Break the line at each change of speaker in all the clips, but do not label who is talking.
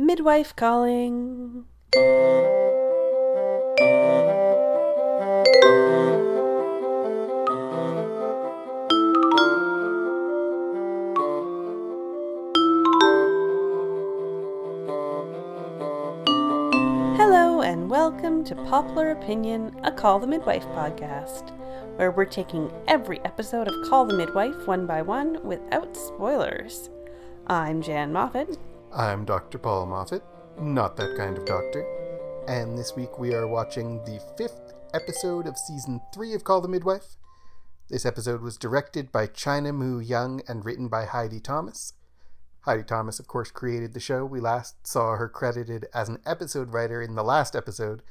Midwife calling. Hello, and welcome to Popular Opinion, a Call the Midwife podcast, where we're taking every episode of Call the Midwife one by one without spoilers. I'm Jan Moffat.
I'm Dr. Paul Moffat, not that kind of doctor. And this week we are watching the fifth episode of season three of Call the Midwife. This episode was directed by China Moo Young and written by Heidi Thomas. Heidi Thomas, of course, created the show. We last saw her credited as an episode writer in the last episode,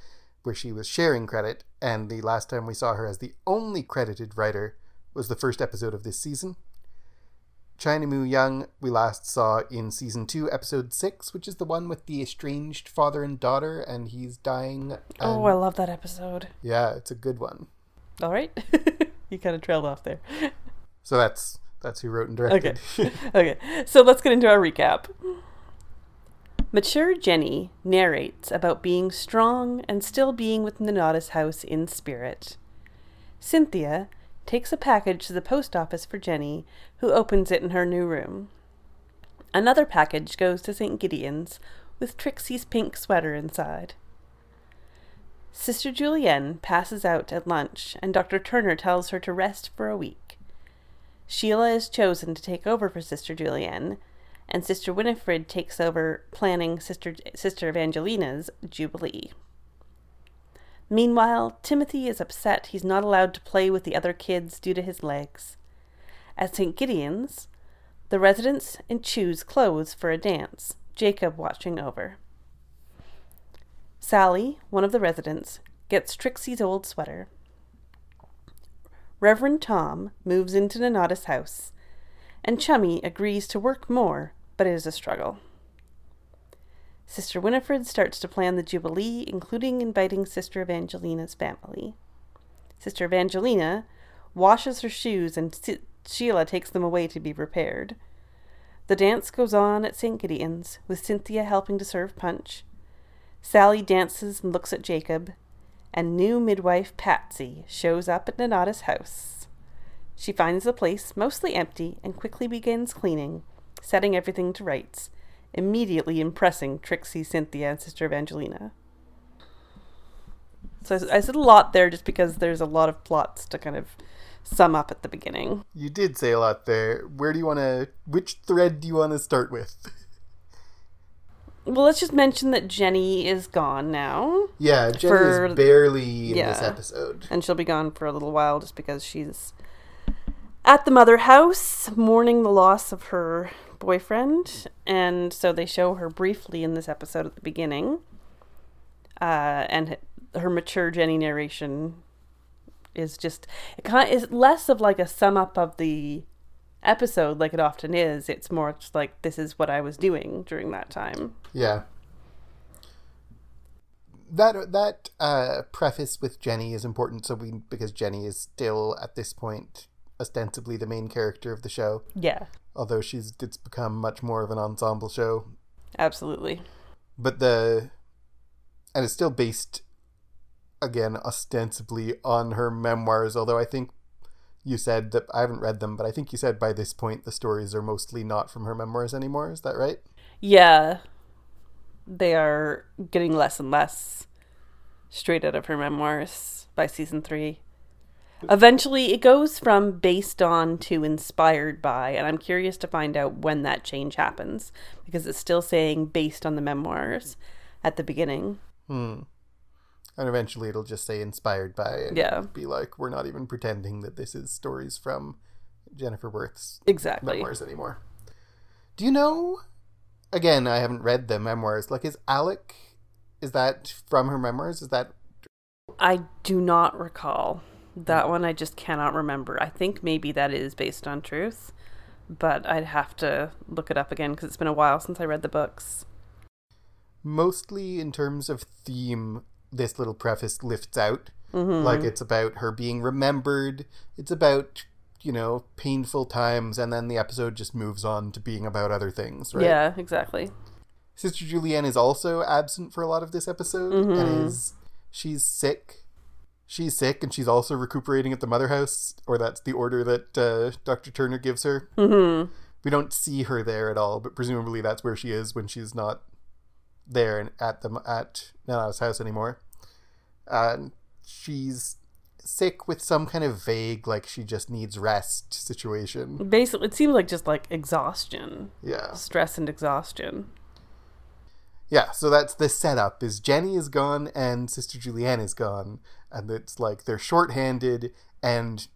where she was sharing credit, and the last time we saw her as the only credited writer was the first episode of this season. China Moo Young, we last saw in season two, episode six, which is the one with the estranged father and daughter, and he's dying.
Oh, I love that episode.
Yeah, it's a good one.
All right. you kind of trailed off there.
So that's that's who wrote and directed.
Okay. okay. So let's get into our recap. Mature Jenny narrates about being strong and still being with Nonnatus house in spirit. Cynthia takes a package to the post office for Jenny, who opens it in her new room. Another package goes to St. Gideon's with Trixie's pink sweater inside. Sister Julienne passes out at lunch, and Dr. Turner tells her to rest for a week. Sheila is chosen to take over for Sister Julienne, and Sister Winifred takes over planning Sister, Sister Evangelina's Jubilee. Meanwhile, Timothy is upset he's not allowed to play with the other kids due to his legs. At St. Gideon's, the residents choose clothes for a dance, Jacob watching over. Sally, one of the residents, gets Trixie's old sweater. Reverend Tom moves into Nonnatus house, and Chummy agrees to work more, but it is a struggle. Sister Winifred starts to plan the Jubilee, including inviting Sister Evangelina's family. Sister Evangelina washes her shoes, and Sheila takes them away to be repaired. The dance goes on at St. Gideon's, with Cynthia helping to serve punch. Sally dances and looks at Jacob, and new midwife Patsy shows up at Nonnatus house. She finds the place mostly empty and quickly begins cleaning, setting everything to rights, immediately impressing Trixie, Cynthia, and Sister Evangelina. So I said a lot there just because there's a lot of plots to kind of sum up at the beginning.
You did say a lot there. Where do you want to? Which thread do you want to start with?
Well, let's just mention that Jenny is gone now.
Yeah, Jenny for, is barely in yeah, this episode.
And she'll be gone for a little while just because she's at the mother house mourning the loss of her boyfriend. And so they show her briefly in this episode at the beginning. Uh, and her mature Jenny narration is just it kind of is less of like a sum up of the episode like it often is. It's more just like this is what I was doing during that time.
Yeah. That that uh, preface with Jenny is important, so we because Jenny is still at this point ostensibly the main character of the show.
Yeah.
Although she's it's become much more of an ensemble show.
Absolutely.
But the and it's still based again ostensibly on her memoirs, although I think you said that I haven't read them, but I think you said by this point the stories are mostly not from her memoirs anymore. Is that right?
Yeah. They are getting less and less straight out of her memoirs by season three. Eventually, it goes from based on to inspired by, and I'm curious to find out when that change happens because it's still saying based on the memoirs at the beginning.
Hmm. And eventually it'll just say inspired by and
yeah.
be like we're not even pretending that this is stories from jennifer worth's
exactly.
memoirs anymore. Do you know again i haven't read the memoirs like is alec is that from her memoirs? Is that
i do not recall that one i just cannot remember i think maybe that is based on truth but i'd have to look it up again because it's been a while since i read the books
mostly in terms of theme this little preface lifts out. Mm-hmm. Like it's about her being remembered. It's about you know painful times, and then the episode just moves on to being about other things. Right?
Yeah, exactly.
Sister Julienne is also absent for a lot of this episode and is she's sick. She's sick and she's also recuperating at the mother house, or that's the order that uh, Dr. Turner gives her.
Mm-hmm.
We don't see her there at all, but presumably that's where she is when she's not there and at the at Nana's house anymore. And she's sick with some kind of vague, like she just needs rest situation.
Basically, it seems like just like exhaustion,
Yeah.
stress and exhaustion.
Yeah, so that's the setup is Jenny is gone and Sister Julienne is gone. And it's like they're shorthanded and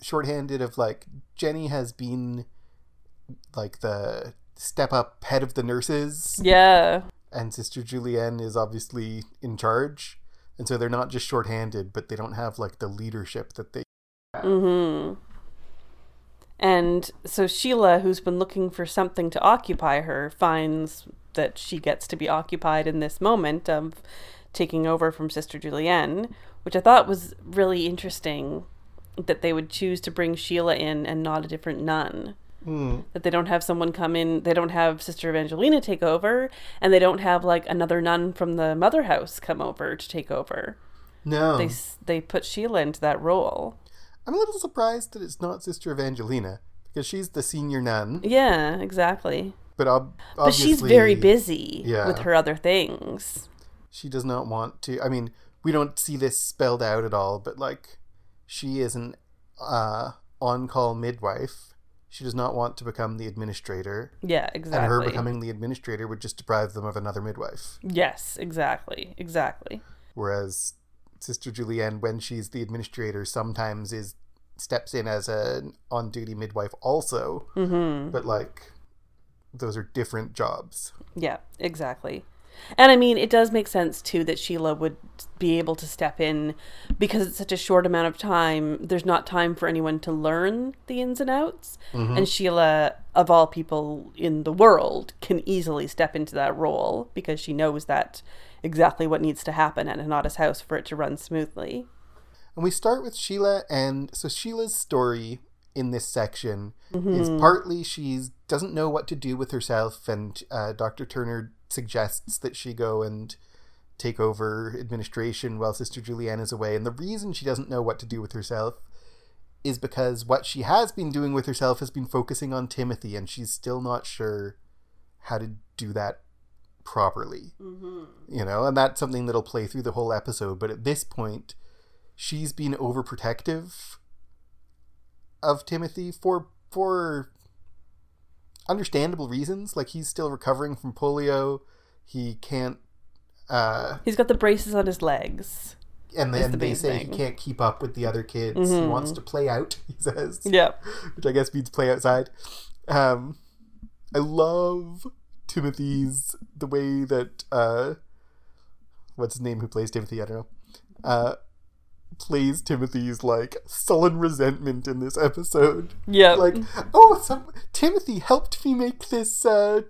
shorthanded of like Jenny has been like the step up head of the nurses
Yeah.
and Sister Julienne is obviously in charge. And so they're not just shorthanded, but they don't have like the leadership that they
Mm-hmm. And so Sheila, who's been looking for something to occupy her, finds that she gets to be occupied in this moment of taking over from Sister Julienne, which I thought was really interesting that they would choose to bring Sheila in and not a different nun. Hmm. That they don't have someone come in, they don't have Sister Evangelina take over, and they don't have like another nun from the mother house come over to take over.
No.
They they put Sheila into that role.
I'm a little surprised that it's not Sister Evangelina because she's the senior nun,
Yeah, exactly.
but ob-
But she's very busy
yeah.
with her other things.
She does not want to. I mean, we don't see this spelled out at all, but like she is an uh, on-call midwife. She does not want to become the administrator,
Yeah, exactly.
and her becoming the administrator would just deprive them of another midwife.
yes, exactly, exactly.
Whereas Sister Julienne, when she's the administrator, sometimes is steps in as an on-duty midwife also,
Mm-hmm.
but like those are different jobs.
Yeah, exactly. And I mean, it does make sense too that Sheila would be able to step in because it's such a short amount of time. There's not time for anyone to learn the ins and outs. And Sheila, of all people in the world, can easily step into that role because she knows that exactly what needs to happen at Nonnatus house for it to run smoothly.
And we start with Sheila, and so Sheila's story in this section
Mm-hmm.
is partly she doesn't know what to do with herself, and uh, Dr. Turner suggests that she go and take over administration while Sister Julienne is away. And the reason she doesn't know what to do with herself is because what she has been doing with herself has been focusing on Timothy, and she's still not sure how to do that properly. Mm-hmm. You know, and that's something that'll play through the whole episode. But at this point, she's been overprotective of Timothy for for understandable reasons. Like he's still recovering from polio. He can't uh
He's got the braces on his legs.
and then
the
they say
thing.
he can't keep up with the other kids. He wants to play out, he says.
Yeah.
Which I guess means play outside. Um I love Timothy's the way that uh what's his name who plays Timothy, I don't know. Uh plays Timothy's like sullen resentment in this episode.
Yeah.
Like, oh, some Timothy helped me make this uh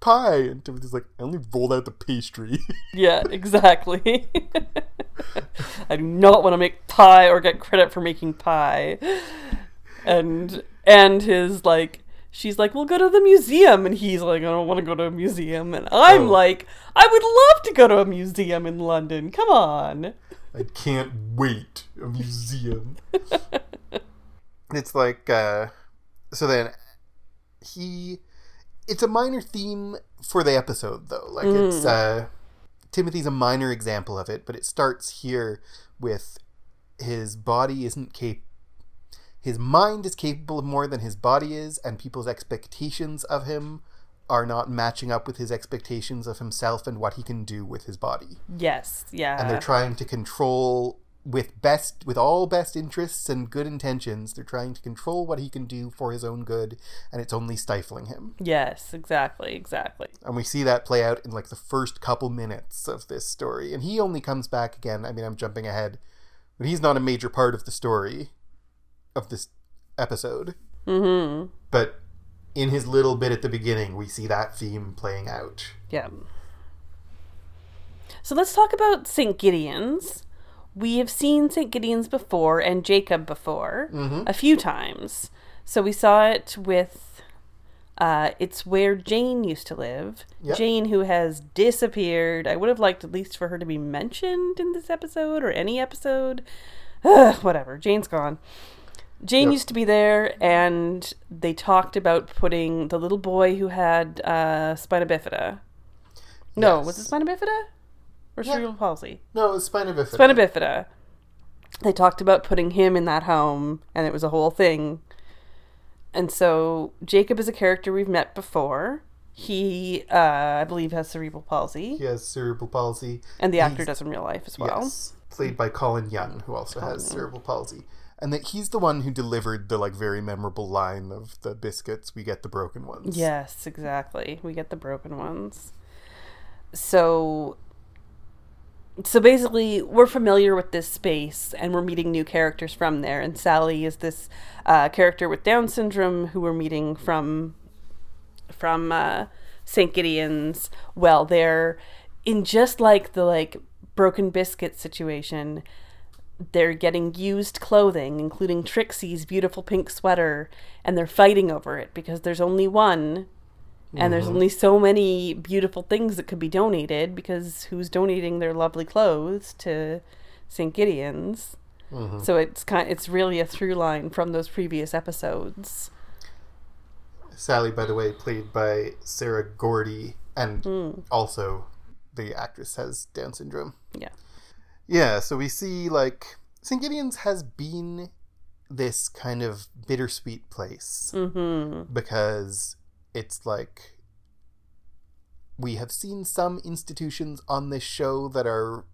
pie and Timothy's like, I only rolled out the pastry.
Yeah, exactly. I do not want to make pie or get credit for making pie. And and his like she's like, "We'll go to the museum." And he's like, "I don't want to go to a museum." And I'm
Oh.
like, "I would love to go to a museum in London. Come on."
I can't wait. A museum. it's like uh so then he it's a minor theme for the episode though. Like it's uh Timothy's a minor example of it, but it starts here with his body isn't cap his mind is capable of more than his body is, and people's expectations of him are not matching up with his expectations of himself and what he can do with his body
Yes, yeah.
and they're trying to control with best with all best interests and good intentions they're trying to control what he can do for his own good and it's only stifling him
yes, exactly, exactly.
and we see that play out in like the first couple minutes of this story and he only comes back again i mean i'm jumping ahead but he's not a major part of the story of this episode
Mhm.
but in his little bit at the beginning we see that theme playing out
Yeah. So let's talk about St. Gideon's. We have seen St. Gideon's before and Jacob before
Mhm.
a few times. So we saw it with Uh, it's where Jane used to live.
Yep.
Jane, who has disappeared. I would have liked at least for her to be mentioned in this episode or any episode. Ugh, whatever. Jane's gone. Jane
Yep.
used to be there, and they talked about putting the little boy who had uh, spina bifida. No, was it spina bifida or
Yeah.
cerebral palsy?
No, it was spina bifida.
Spina bifida. They talked about putting him in that home, and it was a whole thing. And so Jacob is a character we've met before. He, uh, I believe, has cerebral palsy,
He has cerebral palsy.
and the actor
He's-
does in real life as well.
Yes, played by Colin Young, who also has
Young.
cerebral palsy, and that he's the one who delivered the like very memorable line of the biscuits. We get the broken ones.
Yes, exactly. We get the broken ones. So so basically we're familiar with this space and we're meeting new characters from there and Sally is this uh, character with Down syndrome who we're meeting from from uh, St. Gideon's. Well, they're in just like the like broken biscuit situation. They're getting used clothing, including Trixie's beautiful pink sweater, and they're fighting over it because there's only one and there's only so many beautiful things that could be donated because who's donating their lovely clothes to St. Gideon's?
Mhm.
So it's kind it's really a through line from those previous episodes.
Sally, by the way, played by Sarah Gordy, and
Mm,
also the actress has Down syndrome.
yeah.
Yeah, so we see like St. Gideon's has been this kind of bittersweet place
Mm-hmm.
because it's like we have seen some institutions on this show that are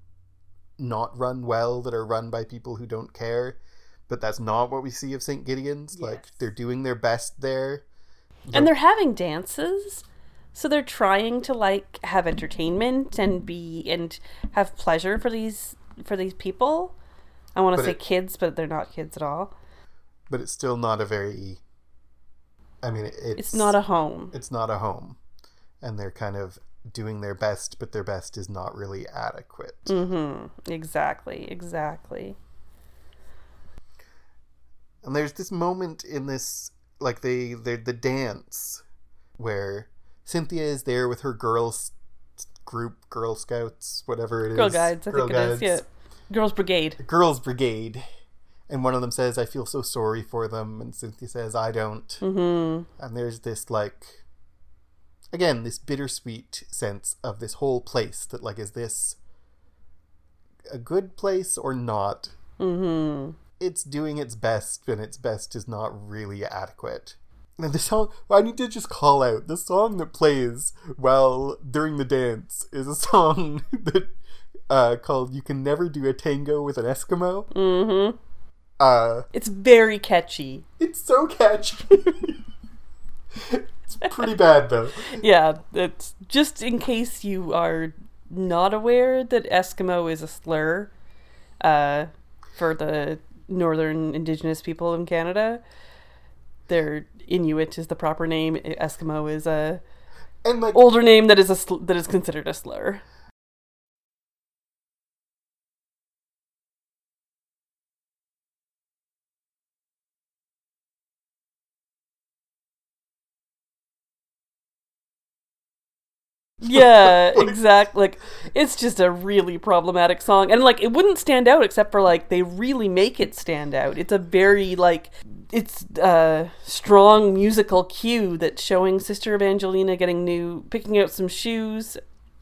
not run well, that are run by people who don't care, but that's not what we see of St. Gideon's. Like they're doing their best there.
And they're having dances. So they're trying to like have entertainment and be and have pleasure for these for these people. I want to say
it-
kids, but they're not kids at all.
But it's still not a very I mean it's
It's not a home.
it's not a home. And they're kind of doing their best, but their best is not really adequate.
Mm-hmm. Exactly. Exactly.
And there's this moment in this, like they, they the dance, where Cynthia is there with her girls group, Girl Scouts, whatever it is,
Girl guides, I
Girl
think it is. Yeah. Girls Brigade.
Girls Brigade, and one of them says, "I feel so sorry for them," and Cynthia says, "I don't."
Mm-hmm.
And there's this like, again, this bittersweet sense of this whole place that like, is this a good place or not?
Mm-hmm.
it's doing its best, and its best is not really adequate. And the song, well, I need to just call out the song that plays while during the dance is a song that uh, called "You Can Never Do a Tango with an Eskimo."
Mm-hmm.
Uh,
It's very catchy.
it's so catchy. it's pretty bad though.
Yeah, it's just in case you are not aware that Eskimo is a slur uh, for the northern indigenous people in Canada. Their Inuit is the proper name. Eskimo is a
And like,
older name that is a sl- that is considered a slur. Yeah, exactly. Like it's just a really problematic song, and like it wouldn't stand out except for like they really make it stand out. It's a very like it's a strong musical cue that's showing Sister Evangelina getting new, picking out some shoes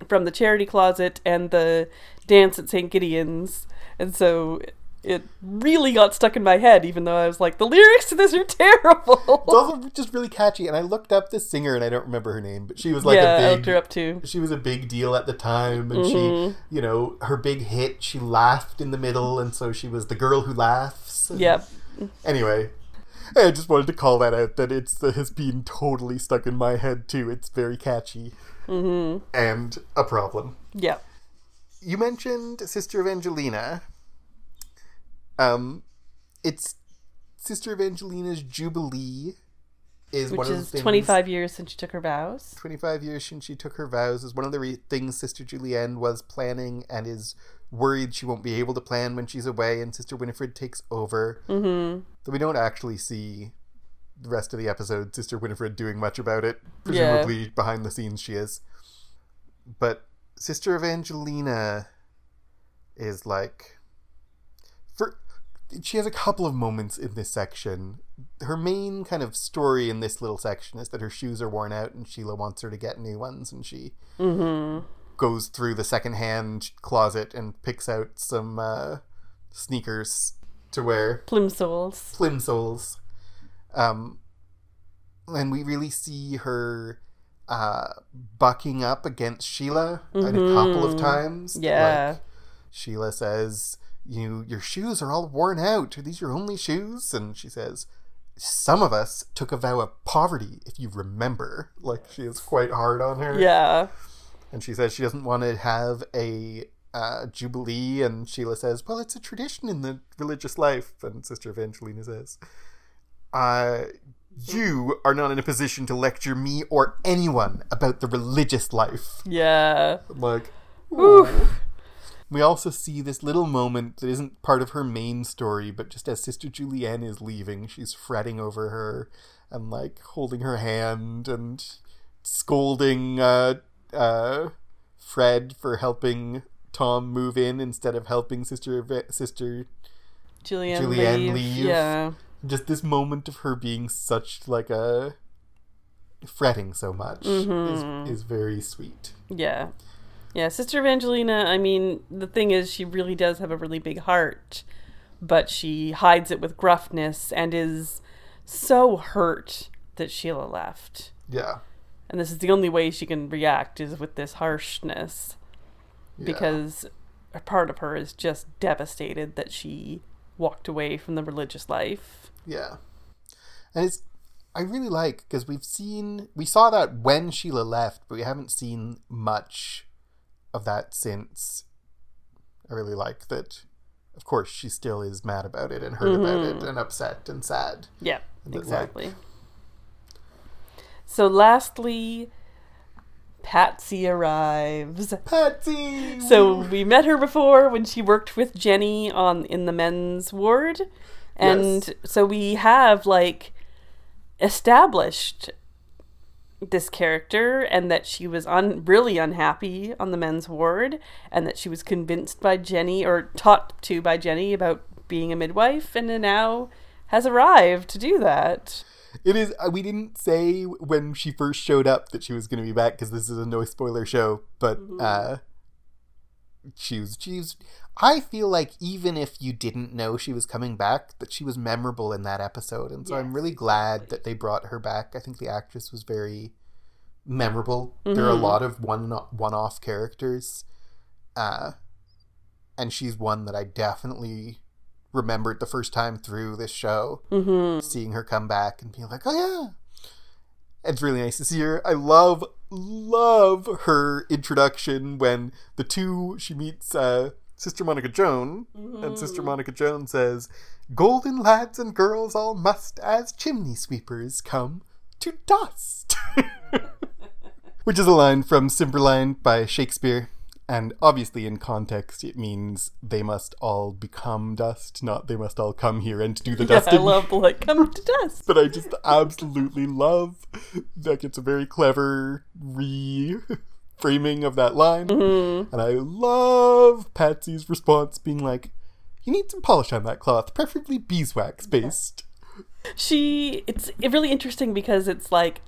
from the charity closet and the dance at St. Gideon's, and so it really got stuck in my head, even though I was like, the lyrics to this are terrible.
it's also just really catchy. And I looked up this singer, and I don't remember her name, but she was like
yeah, I
a
looked
big
her up too.
she was a big deal at the time and
Mhm.
she you know her big hit she laughed in the middle and so she was the girl who laughs
Yep.
anyway i just wanted to call that out that it's that has been totally stuck in my head too it's very catchy
Mm-hmm.
and a problem
Yeah.
you mentioned sister evangelina um it's sister evangelina's jubilee is
Which
one of
is
the
25 years since she took her vows.
25 years since she took her vows is one of the re- things Sister Julienne was planning and is worried she won't be able to plan when she's away and Sister Winifred takes over.
Mm-hmm.
Though we don't actually see the rest of the episode, Sister Winifred doing much about it. Presumably behind the scenes she is. But Sister Evangelina is like for she has a couple of moments in this section. Her main kind of story in this little section is that her shoes are worn out and Sheila wants her to get new ones and she
Mm-hmm.
goes through the secondhand closet and picks out some uh, sneakers to wear
Plimsolls.
plimsolls. Um, and we really see her uh, bucking up against Sheila a couple of times.
Yeah.
Like, Sheila says, "You, your shoes are all worn out. Are these your only shoes?" And she says, "Some of us took a vow of poverty, if you remember." Like she is quite hard on her.
Yeah.
And she says she doesn't want to have a uh, jubilee. And Sheila says, "Well, it's a tradition in the religious life." And Sister Evangelina says, uh, "You are not in a position to lecture me or anyone about the religious life."
Yeah.
I'm like,
Oof.
We also see this little moment that isn't part of her main story, but just as Sister Julienne is leaving, she's fretting over her and like holding her hand and scolding uh, uh, Fred for helping Tom move in instead of helping Sister Sister.
Julienne,
Julienne
leave.
leave.
Yeah.
Just this moment of her being such like a fretting so much
Mhm.
is is very sweet.
Yeah. Yeah, Sister Evangelina, I mean, the thing is, she really does have a really big heart, but she hides it with gruffness and is so hurt that Sheila left.
Yeah.
And this is the only way she can react is with this harshness
yeah.
because a part of her is just devastated that she walked away from the religious life.
Yeah. And it's I really like because we've seen we saw that when Sheila left, but we haven't seen much of that since. I really like that. Of course, she still is mad about it and hurt about it mm-hmm. and upset and sad.
Yeah,
And that, like-
exactly. So, lastly, Patsy arrives.
Patsy.
So we met her before when she worked with Jenny on in the men's ward, and
Yes.
so we have like established this character and that she was un- really unhappy on the men's ward and that she was convinced by Jenny or taught to by Jenny about being a midwife and now has arrived to do that.
It is. uh, We didn't say when she first showed up that she was going to be back because this is a no spoiler show. But uh, she was. She was. I feel like even if you didn't know she was coming back, that she was memorable in that episode, and so I'm really glad that they brought her back. I think the actress was very memorable. There are a lot of one one off characters, uh, and she's one that I definitely remembered the first time through this show
Mm-hmm.
seeing her come back and being like, oh yeah. It's really nice to see her. I love, love her introduction when the two, she meets uh, Sister Monica Joan, and Sister mm-hmm. Monica Joan says, Golden lads and girls all must, as chimney sweepers, come to dust. Which is a line from Cymbeline by Shakespeare. And obviously, in context, it means they must all become dust, not they must all come here and do the
Yeah, I love like come to dust.
but I just absolutely love that. it's a very clever reframing of that line.
Mm-hmm.
And I love Patsy's response being like, You need some polish on that cloth, preferably beeswax based.
she it's really interesting because it's like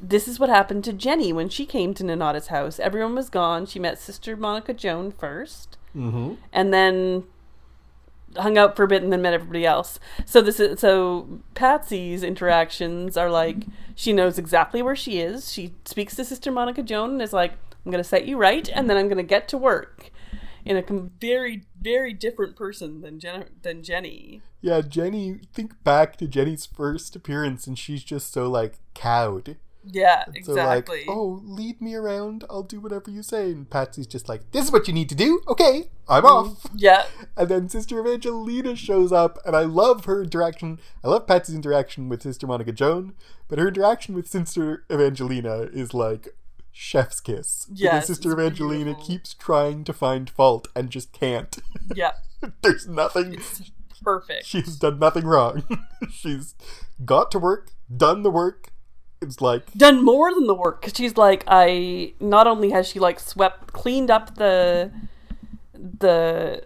this is what happened to Jenny when she came to Nonnatus house. Everyone was gone. She met Sister Monica Joan first,
Mm-hmm.
and then hung out for a bit, and then met everybody else. So this is so Patsy's interactions are like she knows exactly where she is. She speaks to Sister Monica Joan and is like, "I'm going to set you right, and then I'm going to get to work." In a com- very, very different person than Jen- than Jenny.
Yeah, Jenny, think back to Jenny's first appearance and she's just so like cowed.
Yeah,
So
exactly.
like, oh, lead me around, I'll do whatever you say. And Patsy's just like, This is what you need to do. Okay, I'm mm, off.
Yeah,
And then Sister Evangelina shows up, and I love her interaction. I love Patsy's interaction with Sister Monica Joan, but her interaction with Sister Evangelina is like chef's kiss. Because
Yes,
Sister
it's
Evangelina
beautiful.
keeps trying to find fault and just can't.
yeah.
There's nothing.
perfect.
She's done nothing wrong. She's got to work, done the work. It's like
done more than the work because she's like I not only has she like swept cleaned up the the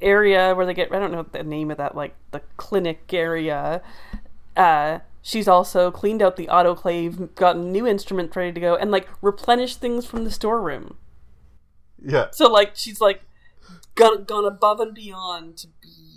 area where they get I don't know the name of that like the clinic area uh she's also cleaned out the autoclave gotten new instruments ready to go and like replenished things from the storeroom
yeah.
so like she's like gone, gone above and beyond to be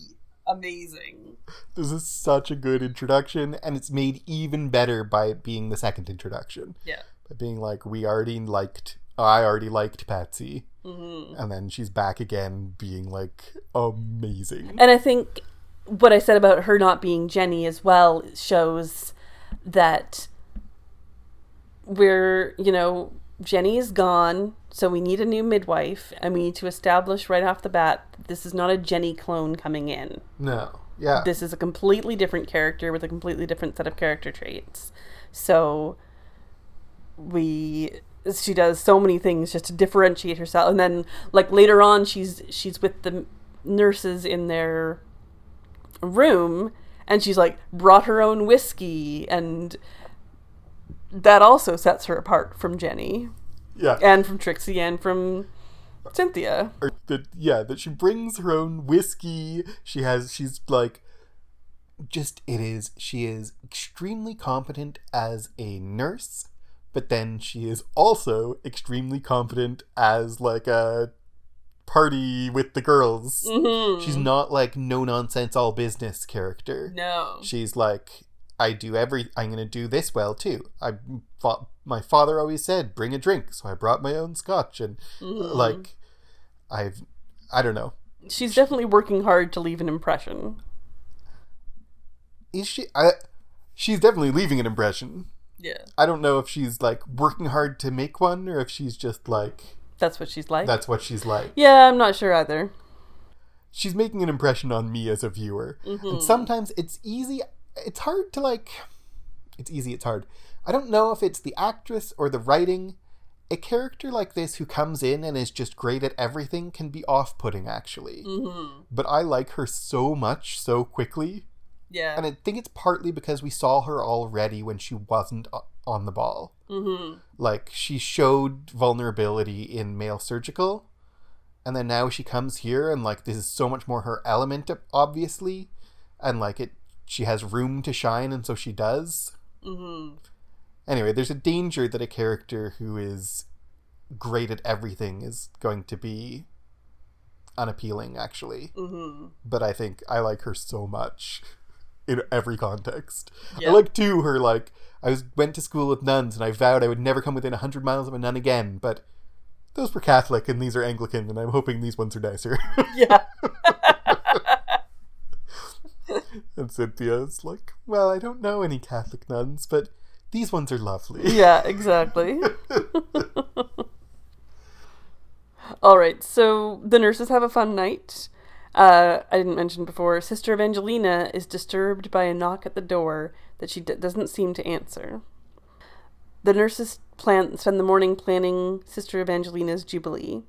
amazing
This is such a good introduction, and it's made even better by it being the second introduction.
yeah
By being like, we already liked, I already liked Patsy.
hmm
And then she's back again, being like, amazing.
And I think what I said about her not being Jenny as well shows that we're, you know, Jenny is gone, so we need a new midwife, and we need to establish right off the bat that this is not a Jenny clone coming in.
No. Yeah.
This is a completely different character with a completely different set of character traits. So we she does so many things just to differentiate herself and then like later on she's she's with the nurses in their room and she's like brought her own whiskey and that also sets her apart from Jenny
yeah.
and from Trixie and from Cynthia.
that yeah that she brings her own whiskey she has she's like just it is she is extremely competent as a nurse but then she is also extremely competent as like a party with the girls
Mhm.
she's not like no nonsense all business character
no.
she's like i do every i'm gonna do this well too i my father always said bring a drink so i brought my own scotch and
Mhm.
like i've i don't know
She's definitely working hard to leave an impression.
is she i she's definitely leaving an impression
Yeah.
i don't know if she's like working hard to make one or if she's just like
That's what she's like.
that's what she's like
yeah, I'm not sure either.
she's making an impression on me as a viewer and sometimes it's easy it's hard to like it's easy it's hard i don't know if it's the actress or the writing a character like this who comes in and is just great at everything can be off-putting actually
Mm-hmm.
but i like her so much so quickly
Yeah.
and i think it's partly because we saw her already when she wasn't on the ball
mm-hmm.
like she showed vulnerability in male surgical and then now she comes here and like this is so much more her element obviously and like it she has room to shine and so she does
Mm-hmm.
anyway there's a danger that a character who is great at everything is going to be unappealing actually
Mm-hmm.
but i think i like her so much in every context
Yeah.
i like too her like i was went to school with nuns and i vowed i would never come within 100 miles of a nun again but those were catholic and these are anglican and i'm hoping these ones are nicer
Yeah.
and cynthia's like well i don't know any catholic nuns but these ones are lovely
yeah, exactly. All right, so the nurses have a fun night. Uh, I didn't mention before, Sister Evangelina is disturbed by a knock at the door that she d- doesn't seem to answer. The nurses plan spend the morning planning Sister Evangelina's jubilee.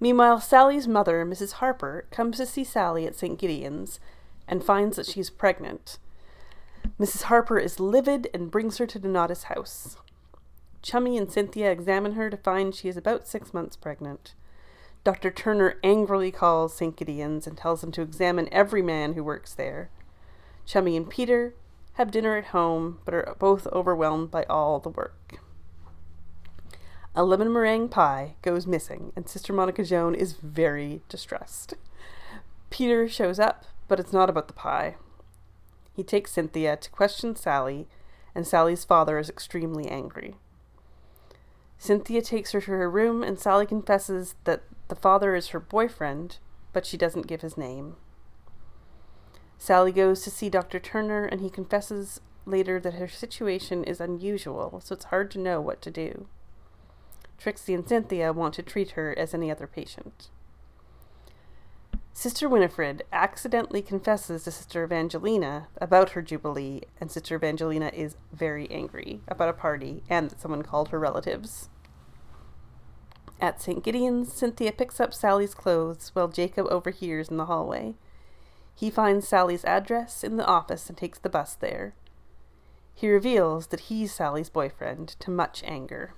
Meanwhile, Sally's mother, Mrs. Harper, comes to see Sally at St. Gideon's and finds that she's pregnant. Mrs. Harper is livid and brings her to Nonnatus house. Chummy and Cynthia examine her to find she is about six months pregnant. Dr. Turner angrily calls St. Gideon's and tells him to examine every man who works there. Chummy and Peter have dinner at home, but are both overwhelmed by all the work. A lemon meringue pie goes missing, and Sister Monica Joan is very distressed. Peter shows up, but it's not about the pie. He takes Cynthia to question Sally, and Sally's father is extremely angry. Cynthia takes her to her room, and Sally confesses that the father is her boyfriend, but she doesn't give his name. Sally goes to see Dr. Turner, and he confesses later that her situation is unusual, so it's hard to know what to do. Trixie and Cynthia want to treat her as any other patient. Sister Winifred accidentally confesses to Sister Evangelina about her jubilee, and Sister Evangelina is very angry about a party and that someone called her relatives. At St. Gideon's, Cynthia picks up Sally's clothes while Jacob overhears in the hallway. He finds Sally's address in the office and takes the bus there. He reveals that he's Sally's boyfriend, to much anger.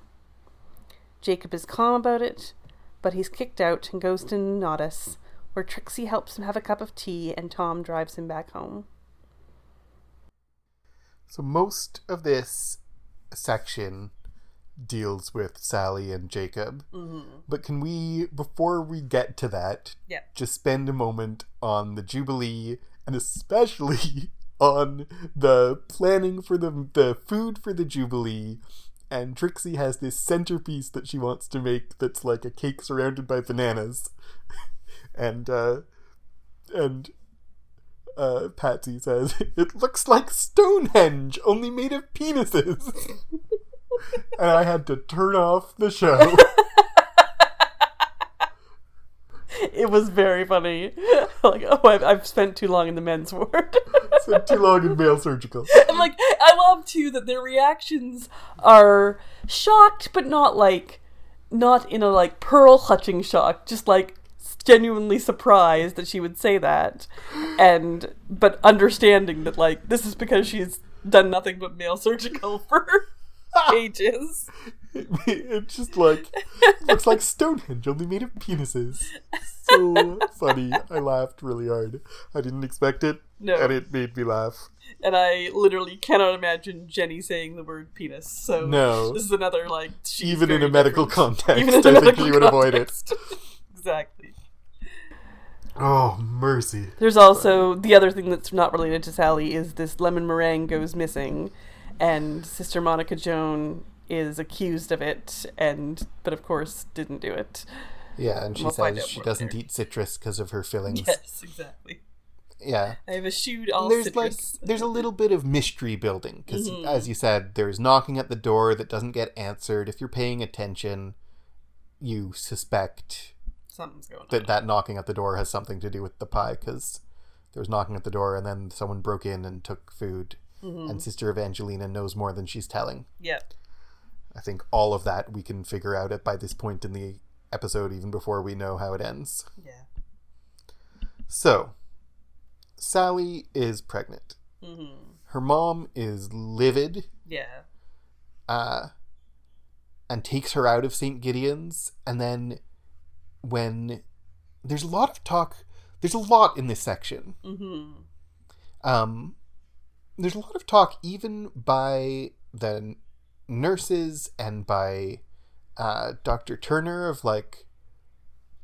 Jacob is calm about it, but he's kicked out and goes to Nodis, where Trixie helps him have a cup of tea and Tom drives him back home.
So most of this section deals with Sally and Jacob.
Mm-hmm.
But can we, before we get to that,
Yeah.
just spend a moment on the Jubilee and especially on the planning for the the food for the Jubilee. And Trixie has this centerpiece that she wants to make that's like a cake surrounded by bananas. And uh and uh Patsy says, It looks like Stonehenge, only made of penises. and I had to turn off the show.
It was very funny. like, oh, I've, I've spent too long in the men's ward.
Spent too long in male surgical.
and like, I love too that their reactions are shocked, but not like, not in a like pearl clutching shock, just like genuinely surprised that she would say that, and but understanding that like this is because she's done nothing but male surgical for ages.
it's just like looks like Stonehenge, only made of penises. So funny. I laughed really hard. I didn't expect it,
No.
and it made me laugh.
And I literally cannot imagine Jenny saying the word penis. So
No.
this is another like
Even in a medical
different.
context,
Even in
I think
medical
she would avoid it.
exactly.
Oh mercy!
There's also the other thing that's not related to Sally is this lemon meringue goes missing, and Sister Monica Joan is accused of it, and but of course didn't do it.
Yeah, and she
We'll
says she doesn't
later.
eat citrus because of her fillings.
Yes, exactly.
Yeah.
I have eschewed all
there's
citrus.
like there's a little bit of mystery building because
Mhm.
as you said there's knocking at the door that doesn't get answered if you're paying attention you suspect
Something's going on.
that that knocking at the door has something to do with the pie because there was knocking at the door and then someone broke in and took food
Mhm.
and sister evangelina knows more than she's telling
Yeah.
i think all of that we can figure out it by this point in the episode even before we know how it ends
Yeah.
so sally is pregnant
hmm
her mom is livid
Yeah.
uh, and takes her out of St. Gideon's. And then when there's a lot of talk, there's a lot in this section.
hmm
Um, there's a lot of talk even by the nurses and by uh, Dr. Turner of like,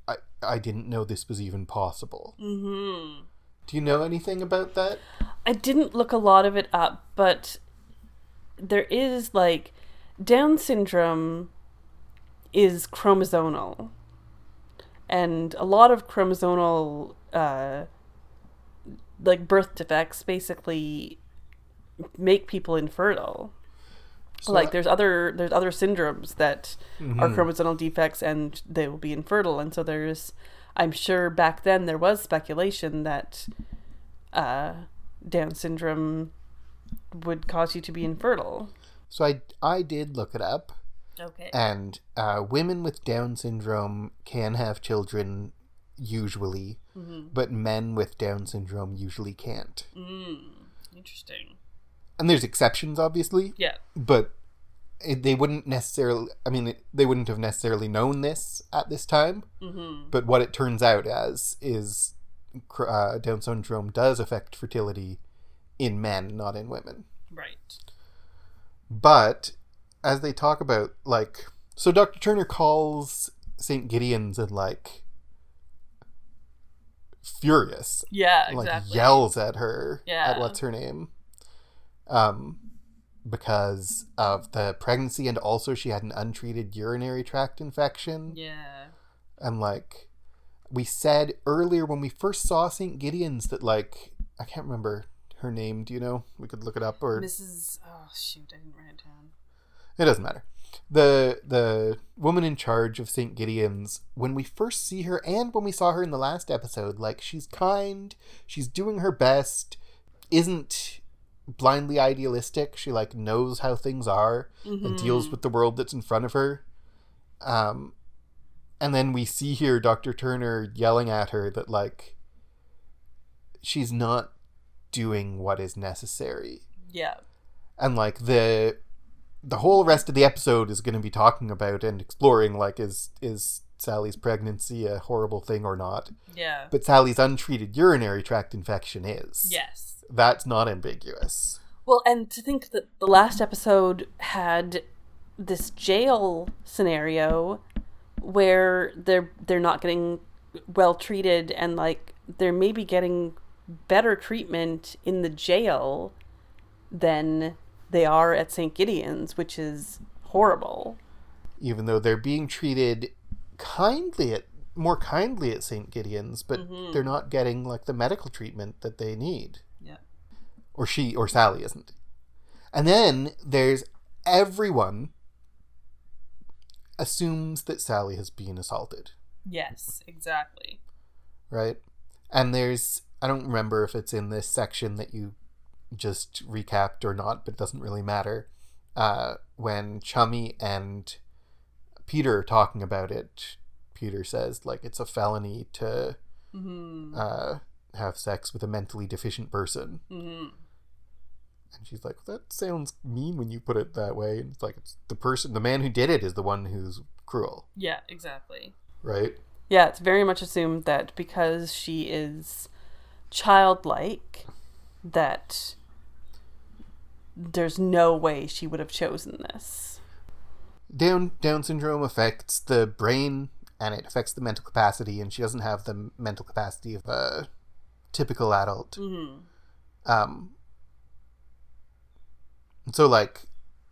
I, I didn't know this was even possible.
hmm
Do you know anything about that?
I didn't look a lot of it up, but there is like Down syndrome is chromosomal. And a lot of chromosomal uh like birth defects basically make people infertile.
So
like there's other there's other syndromes that are
Mhm.
chromosomal defects and they will be infertile and so there's i'm sure back then there was speculation that uh down syndrome would cause you to be infertile
So I, I did look it up.
Okay
And uh, women with Down syndrome can have children usually,
mm-hmm.
but men with Down syndrome usually can't.
mm, interesting
And there's exceptions, obviously,
yeah
but it, they wouldn't necessarily, I mean, it, they wouldn't have necessarily known this at this time,
mm-hmm.
but what it turns out as is uh, Down syndrome does affect fertility in men, not in women.
right
But as they talk about, like, so Dr. Turner calls St. Gideon's and, like, furious.
yeah
Like,
exactly
yells at her,
Yeah.
at what's her name. Um, because of the pregnancy, and also she had an untreated urinary tract infection.
yeah
And, like, we said earlier when we first saw St. Gideon's that, like, I can't remember her name. Do you know? We could look it up or.
mrs oh shoot i didn't write it down
It doesn't matter. The the woman in charge of St. Gideon's, when we first see her and when we saw her in the last episode, like she's kind, she's doing her best, isn't blindly idealistic. She like knows how things are and deals with the world that's in front of her. Um and then we see here Dr. Turner yelling at her that like she's not doing what is necessary.
Yeah.
And like the the whole rest of the episode is going to be talking about and exploring like is is Sally's pregnancy a horrible thing or not?
Yeah.
But Sally's untreated urinary tract infection is.
Yes.
That's not ambiguous.
Well, and to think that the last episode had this jail scenario where they're they're not getting well treated and like they're maybe getting better treatment in the jail than they are at St. Gideon's, which is horrible.
Even though they're being treated kindly at more kindly at St. Gideon's, but
Mhm.
they're not getting like the medical treatment that they need.
Yeah.
Or she or Sally isn't. And then there's everyone assumes that Sally has been assaulted,
Yes, exactly.
right? And there's I don't remember if it's in this section that you just recapped or not, but it doesn't really matter. Uh, when Chummy and Peter are talking about it, Peter says like it's a felony to
Mm-hmm.
uh, have sex with a mentally deficient person.
Mm-hmm.
And she's like, that sounds mean when you put it that way. And it's like, it's the person, the man who did it is the one who's cruel,
Yeah, exactly.
right?
Yeah, it's very much assumed that because she is childlike, that there's no way she would have chosen this.
Down Down syndrome affects the brain and it affects the mental capacity, and she doesn't have the mental capacity of a typical adult.
Mm-hmm.
Um, so like,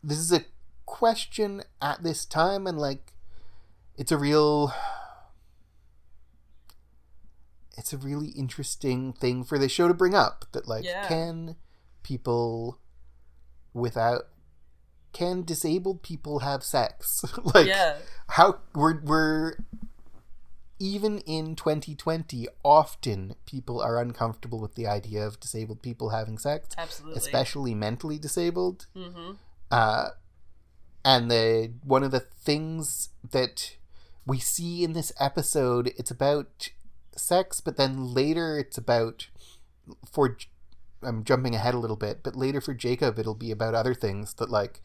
this is a question at this time, and like, it's a real, it's a really interesting thing for the show to bring up. That like,
Yeah.
can people without can disabled people have sex? like,
yeah,
how we're we're even in 2020 often people are uncomfortable with the idea of disabled people having sex
absolutely.
especially mentally disabled
Mm-hmm.
uh and the one of the things that we see in this episode it's about sex but then later it's about for I'm jumping ahead a little bit but later for Jacob it'll be about other things that like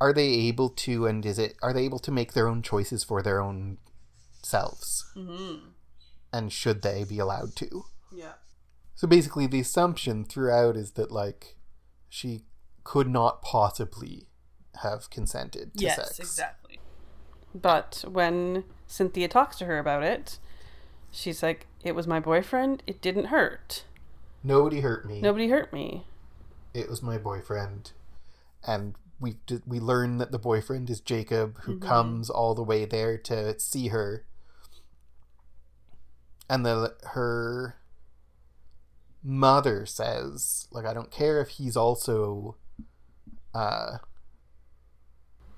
are they able to and is it are they able to make their own choices for their own selves
Mm-hmm.
and should they be allowed to
Yeah.
so basically the assumption throughout is that like she could not possibly have consented to
Yes,
sex
exactly. But when Cynthia talks to her about it, she's like, "It was my boyfriend. It didn't hurt.
Nobody hurt me.
Nobody hurt me."
it was my boyfriend. And we we learn that the boyfriend is Jacob who
Mhm.
comes all the way there to see her. And the her mother says like I don't care if he's also uh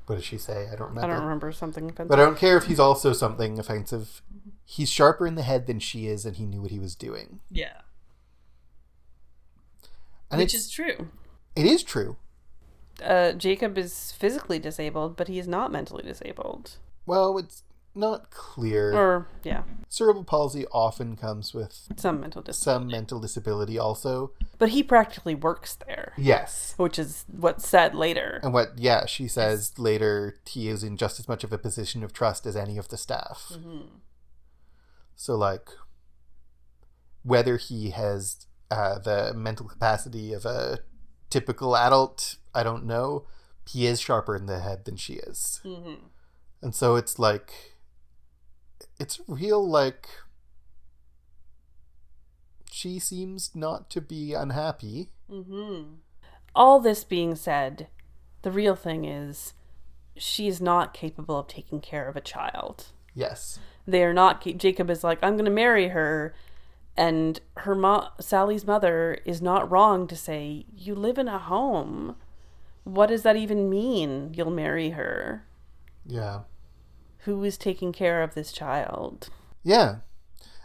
what does she say? I don't remember
I don't remember something offensive.
but I don't care if he's also something offensive. He's sharper in the head than she is and he knew what he was doing.
Yeah,
and
which is true.
it is true
Uh, Jacob is physically disabled, but he is not mentally disabled.
well it's not clear
Or yeah,
cerebral palsy often comes with
some mental
some
disability.
mental disability also
But he practically works there,
yes
which is what's said later.
and what yeah she says later he is in just as much of a position of trust as any of the staff
Mm-hmm.
so like whether he has uh, the mental capacity of a typical adult i don't know he is sharper in the head than she is
Mm-hmm.
and so it's like it's real like she seems not to be unhappy
Mm-hmm. All this being said, the real thing is she is not capable of taking care of a child.
yes
They are not. Jacob is like, I'm going to marry her, and her mo- Sally's mother is not wrong to say, "You live in a home. What does that even mean? You'll marry her.
yeah
Who is taking care of this child?"
yeah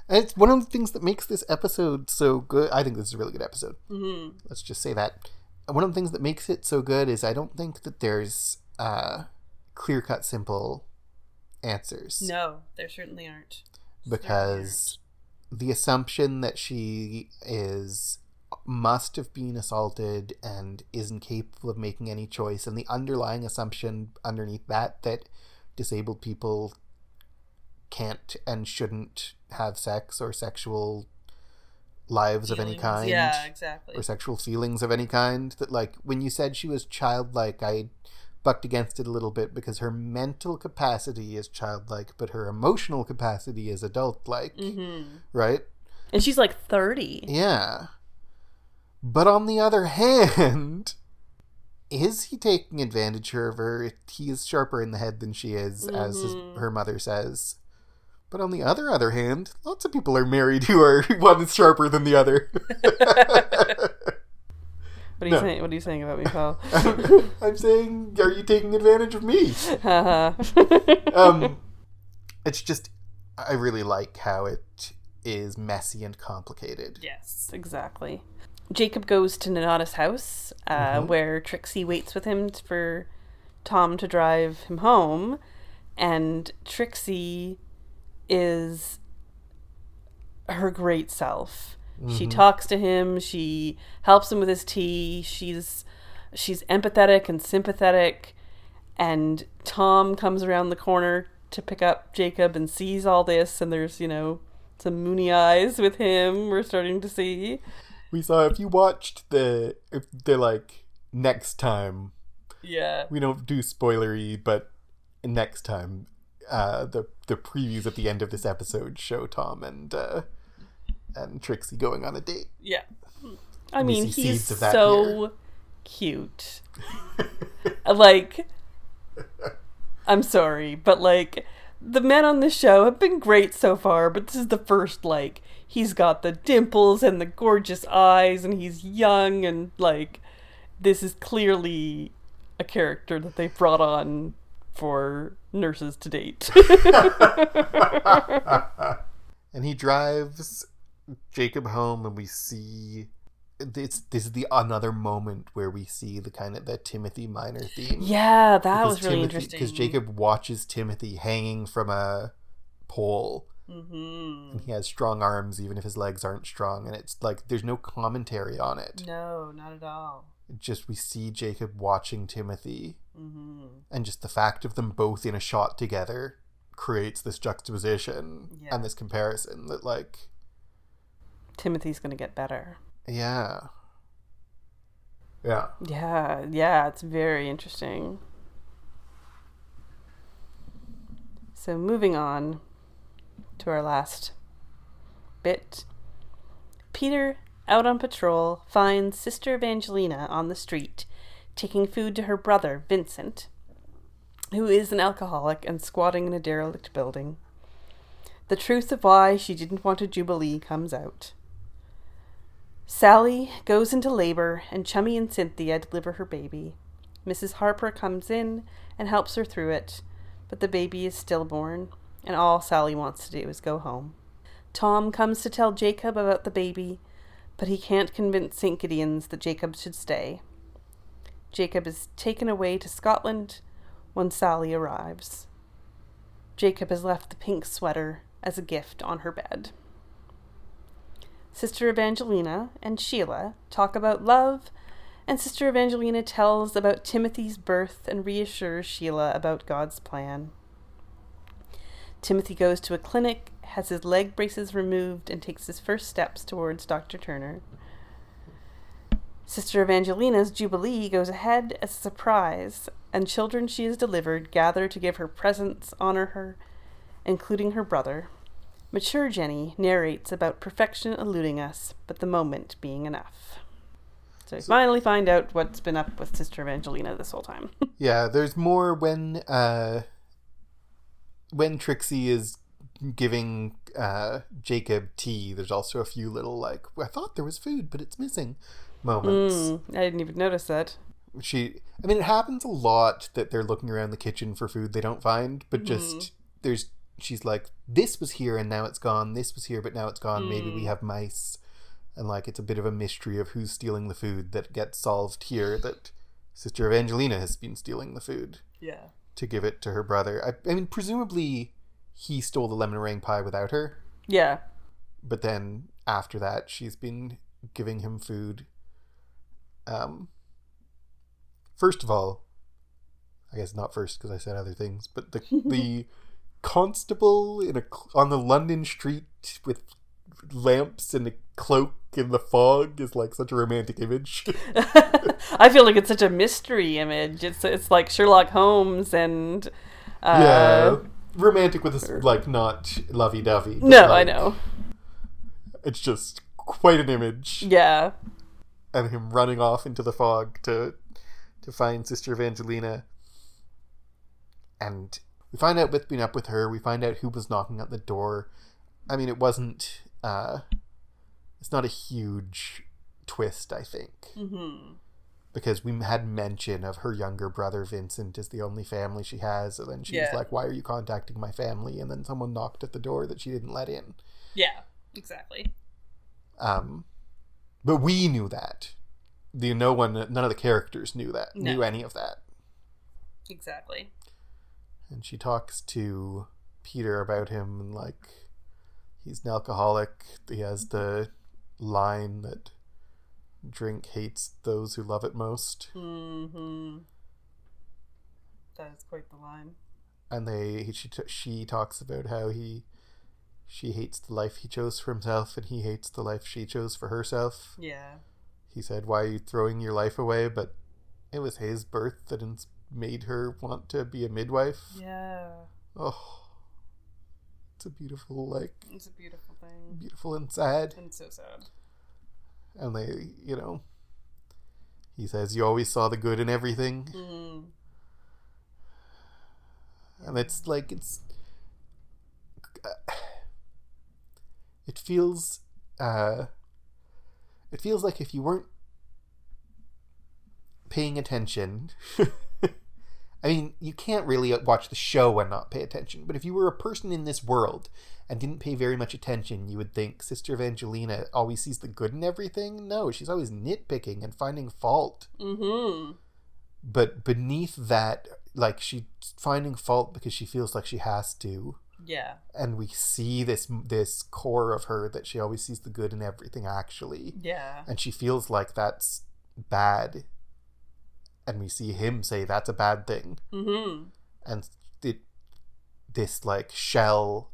and it's one of the things that makes this episode so good i think this is a really good episode
Mm-hmm.
let's just say that one of the things that makes it so good is i don't think that there's uh clear cut simple answers
No, there certainly aren't.
because the assumption that she is must have been assaulted and isn't capable of making any choice and the underlying assumption underneath that that disabled people can't and shouldn't have sex or sexual lives of any kind
Yeah, exactly.
or sexual feelings of any kind that like when you said she was childlike i bucked against it a little bit because her mental capacity is childlike but her emotional capacity is adult like
Mm-hmm.
right
And she's like 30.
yeah but on the other hand is he taking advantage of her he is sharper in the head than she is as his,
Mhm.
her mother says but on the other other hand lots of people are married who are one is sharper than the other
What are you
No.
saying? What are you saying about me, Paul?
I'm saying, are you taking advantage of me? Um, it's just, I really like how it is messy and complicated.
yes, exactly. Jacob goes to Nonnatus house, uh,
Mhm.
where Trixie waits with him for Tom to drive him home, and Trixie is her great self. She
Mhm.
talks to him. She helps him with his tea. She's she's empathetic and sympathetic. And Tom comes around the corner to pick up Jacob and sees all this. And there's you know some moony eyes with him. We're starting to see.
We saw if you watched the, if they're like next time.
Yeah.
We don't do spoilery, but next time, uh, the the previews at the end of this episode show Tom and uh, and Trixie going on a date.
Yeah. I mean, he's so cute. Uh, like, I'm sorry, but like, the men on this show have been great so far, but this is the first, like, he's got the dimples and the gorgeous eyes, and he's young, and like, this is clearly a character that they brought on for nurses to date.
and he drives Jacob home, and we see it's this is the another moment where we see the kind of the Timothy Minor theme.
yeah, that was really
Timothy,
interesting.
because Jacob watches Timothy hanging from a pole,
hmm
and he has strong arms even if his legs aren't strong, and it's like there's no commentary on it.
No, not at all.
Just we see Jacob watching Timothy,
hmm
and just the fact of them both in a shot together creates this juxtaposition
Yeah.
and this comparison that like
Timothy's gonna get better.
yeah yeah
Yeah, yeah, it's very interesting. So moving on to our last bit. Peter, out on patrol, finds Sister Evangelina on the street, taking food to her brother, Vincent, who is an alcoholic and squatting in a derelict building. The truth of why she didn't want a jubilee comes out. Sally goes into labor, and Chummy and Cynthia deliver her baby. Mrs. Harper comes in and helps her through it, but the baby is stillborn, and all Sally wants to do is go home. Tom comes to tell Jacob about the baby, but he can't convince St. Gideon's that Jacob should stay. Jacob is taken away to Scotland when Sally arrives. Jacob has left the pink sweater as a gift on her bed. Sister Evangelina and Sheila talk about love, and Sister Evangelina tells about Timothy's birth and reassures Sheila about God's plan. Timothy goes to a clinic, has his leg braces removed, and takes his first steps towards Dr. Turner. Sister Evangelina's Jubilee goes ahead as a surprise, and children she has delivered gather to give her presents, honor her, including her brother. Mature Jenny narrates about perfection eluding us, but the moment being enough. So we finally find out what's been up with Sister Evangelina this whole time.
yeah there's more when uh when trixie is giving uh jacob tea there's also a few little like i thought there was food but it's missing moments
Mm, I didn't even notice that.
she i mean it happens a lot that they're looking around the kitchen for food they don't find but just there's she's like this was here and now it's gone this was here but now it's gone maybe we have mice and like it's a bit of a mystery of who's stealing the food that gets solved here that sister evangelina has been stealing the food
Yeah.
to give it to her brother i, I mean presumably he stole the lemon meringue pie without her
Yeah.
but then after that, she's been giving him food. Um, first of all, I guess not first because I said other things, but the the constable in a on the London street with lamps and a cloak in the fog is like such a romantic image.
I feel like it's such a mystery image. It's it's like Sherlock Holmes and uh,
yeah, romantic with a, s- like not lovey dovey.
No, I know.
It's just quite an image,
Yeah.
and him running off into the fog to to find Sister Evangelina. And we find out what's been up with her. We find out who was knocking at the door. I mean, it wasn't. uh It's not a huge twist, I think.
Mm-hmm.
because we had mention of her younger brother Vincent is the only family she has, and then she was
Yeah.
like, "Why are you contacting my family?" And then someone knocked at the door that she didn't let in.
Yeah. Exactly.
Um, but we knew that. The no one, none of the characters knew that,
No.
knew any of that.
Exactly.
And she talks to Peter about him and like he's an alcoholic. He has the line that drink hates those who love it most.
Mm-hmm. That is quite the line.
and they she she talks about how he she hates the life he chose for himself and he hates the life she chose for herself.
Yeah.
He said, "Why are you throwing your life away?" But it was his birth that ins- made her want to be a midwife.
Yeah.
Oh, it's a beautiful, like
It's a beautiful thing.
beautiful and sad.
And so sad.
And they, you know, he says, "You always saw the good in everything."
Mm-hmm.
and it's like it's it feels uh it feels like if you weren't paying attention I mean, you can't really watch the show and not pay attention, but if you were a person in this world and didn't pay very much attention, you would think Sister Evangelina always sees the good in everything. No, she's always nitpicking and finding fault
Mm-hmm.
but beneath that like she's finding fault because she feels like she has to
Yeah.
and we see this this core of her that she always sees the good in everything actually
Yeah.
and she feels like that's bad and we see him say that's a bad thing
Mm-hmm.
and it this like shell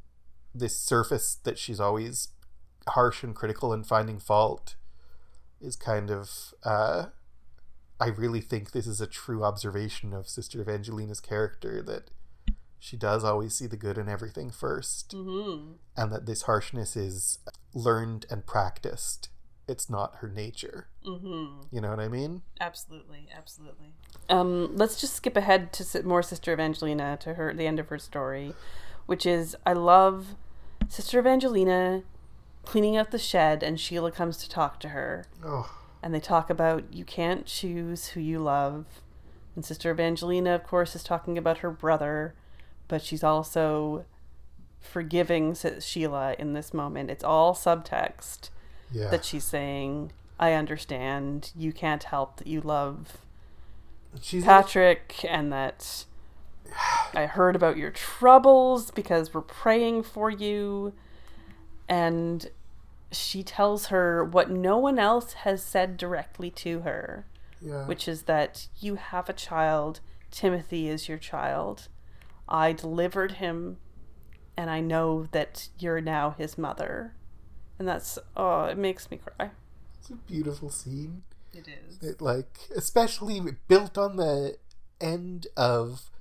this surface that she's always harsh and critical and finding fault is kind of uh I really think this is a true observation of Sister Evangelina's character that she does always see the good in everything first
Mm-hmm.
and that this harshness is learned and practiced it's not her nature
Mm-hmm.
you know what i mean
Absolutely, absolutely. Um, let's just skip ahead to more Sister Evangelina to her the end of her story, which is I love Sister Evangelina cleaning out the shed, and Sheila comes to talk to her,
oh
and they talk about you can't choose who you love, and Sister Evangelina, of course, is talking about her brother, but she's also forgiving Sheila in this moment. It's all subtext
yeah
that she's saying, I understand. You can't help that you love
she's
Patrick and that I heard about your troubles because we're praying for you. And she tells her what no one else has said directly to her,
yeah
which is that you have a child. Timothy is your child. I delivered him, and I know that you're now his mother. And that's, oh, it makes me cry.
it's a beautiful scene
It is.
It like especially built on the end of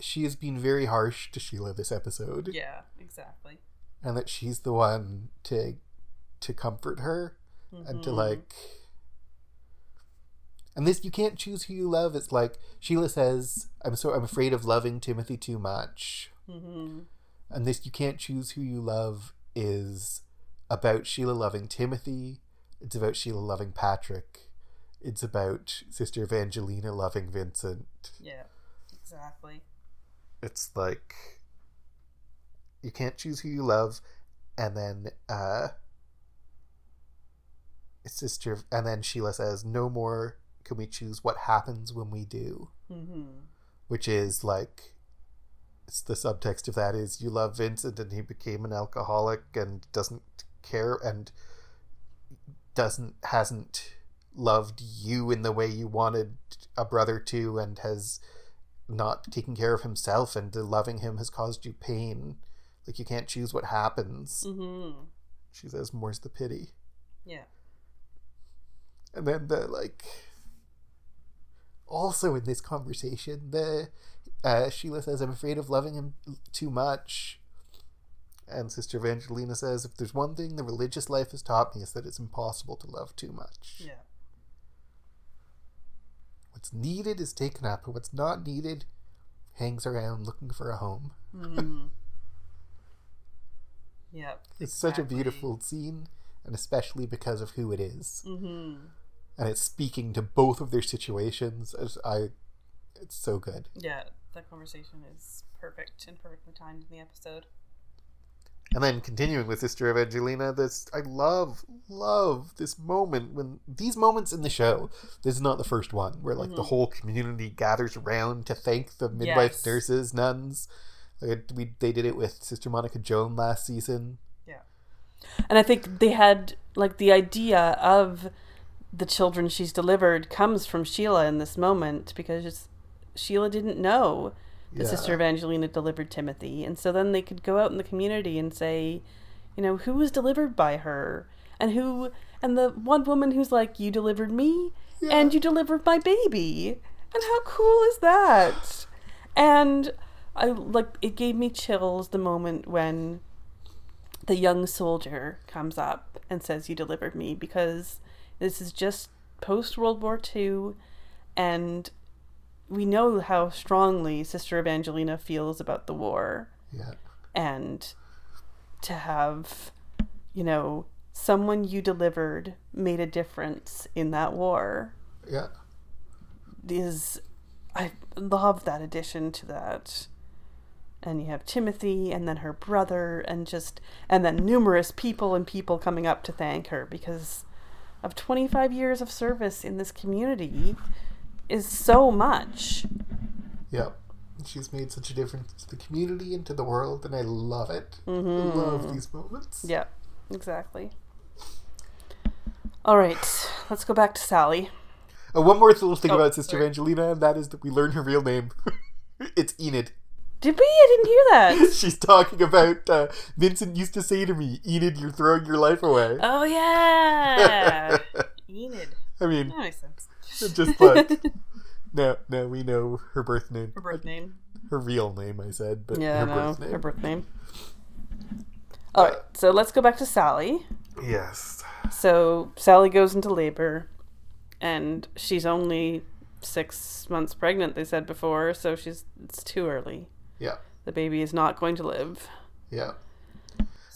she has been very harsh to Sheila this episode
Yeah, exactly.
and that she's the one to to comfort her and to
Mhm.
like and this you can't choose who you love it's like Sheila says I'm so I'm afraid of loving Timothy too much
Mhm.
and this you can't choose who you love is about Sheila loving Timothy. It's about Sheila loving Patrick. It's about Sister Evangelina loving Vincent.
Yeah, exactly.
It's like you can't choose who you love, and then uh, Sister, and then Sheila says, "No more can we choose what happens when we do,"
Mm-hmm.
which is like it's the subtext of that is you love Vincent and he became an alcoholic and doesn't care and doesn't hasn't loved you in the way you wanted a brother to and has not taken care of himself and loving him has caused you pain like you can't choose what happens
Mm-hmm.
she says more's the pity
Yeah.
and then the like also in this conversation the uh, sheila says i'm afraid of loving him too much and sister evangelina says if there's one thing the religious life has taught me is that it's impossible to love too much
Yeah.
what's needed is taken up and what's not needed hangs around looking for a home
Mm-hmm. yep.
it's such a beautiful scene and especially because of who it is
Mm-hmm.
and it's speaking to both of their situations as i it's so good
Yeah. That conversation is perfect and perfectly timed in the episode.
And then continuing with Sister Evangelina, this I love, love this moment when these moments in the show. This is not the first one where like the
Mhm.
whole community gathers around to thank the midwife,
Yes.
nurses, nuns. Like we, they did it with Sister Monica Joan last season.
Yeah, and I think they had like the idea of the children she's delivered comes from Sheila in this moment because Sheila didn't know that
Yeah.
Sister Evangelina delivered Timothy. And so then they could go out in the community and say, you know, who was delivered by her? And who, and the one woman who's like, you delivered me
Yeah.
and you delivered my baby. And how cool is that? And I like, it gave me chills the moment when the young soldier comes up and says, You delivered me, because this is just post World War II, and we know how strongly Sister Evangelina feels about the war.
Yeah,
And to have, you know, someone you delivered made a difference in that war
yeah,
is I love that addition to that. And you have Timothy and then her brother and just and then numerous people and people coming up to thank her because of 25 years of service in this community is so much.
Yep. She's made such a difference to the community and to the world, and I love it.
Mhm.
I love these moments.
Yep, exactly. All right, let's go back to Sally.
Uh, one more little thing
Oh,
about Sister
sorry.
Evangelina, and that is that we learn her real name. it's Enid.
Did we? I didn't hear that.
She's talking about uh, Vincent used to say to me, "Enid, you're throwing your life away."
Oh yeah, Enid.
I mean,
That makes sense.
just like now, now we know her birth name,
Her birth name.
her real name. I said, but
Yeah,
her
no,
birth name.
her birth name. All right, so let's go back to Sally.
yes.
So Sally goes into labor, and she's only six months pregnant. They said before, so she's it's too early.
Yeah.
The baby is not going to live.
Yeah.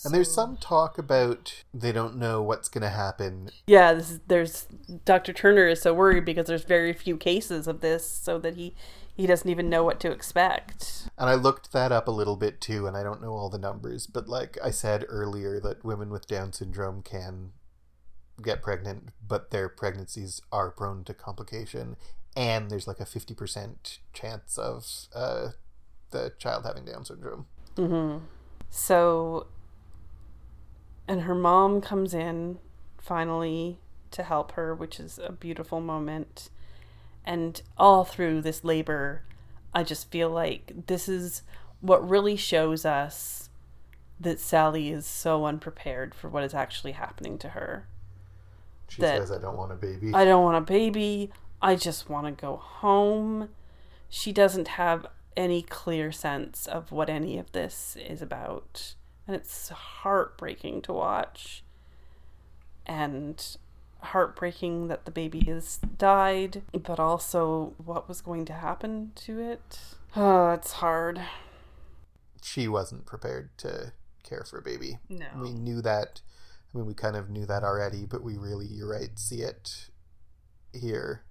And there's some talk about they don't know what's going to happen.
Yeah, is, there's Dr. Turner is so worried because there's very few cases of this, so that he he doesn't even know what to expect.
And I looked that up a little bit too, and I don't know all the numbers, but like I said earlier, that women with Down syndrome can get pregnant, but their pregnancies are prone to complication, and there's like a 50% chance of uh, the child having Down syndrome.
Mm-hmm. So, and her mom comes in finally to help her, which is a beautiful moment. And all through this labor, I just feel like this is what really shows us that Sally is so unprepared for what is actually happening to her.
She
That-
says, I don't want a baby.
I don't want a baby. I just want to go home. She doesn't have any clear sense of what any of this is about. And it's heartbreaking to watch. And heartbreaking that the baby has died, but also what was going to happen to it. Oh, it's hard.
she wasn't prepared to care for a baby.
No.
We knew that. I mean, we kind of knew that already, but we really, you're right, see it here.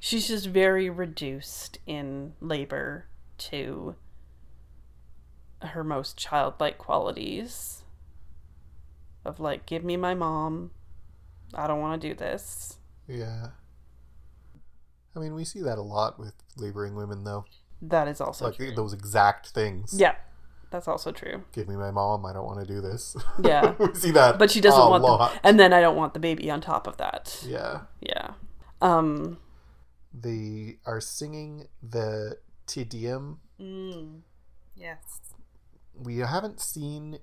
She's just very reduced in labor to her most childlike qualities of like give me my mom i don't want to do this
Yeah. I mean, we see that a lot with laboring women, though.
that is also
like
true.
those exact things.
yeah that's also true.
Give me my mom. I don't want to do this.
Yeah.
we see that.
But she doesn't
a
want
lot.
the, and then I don't want the baby on top of that.
Yeah.
Yeah. Um.
They are singing the Te Deum.
Mm. Yes.
We haven't seen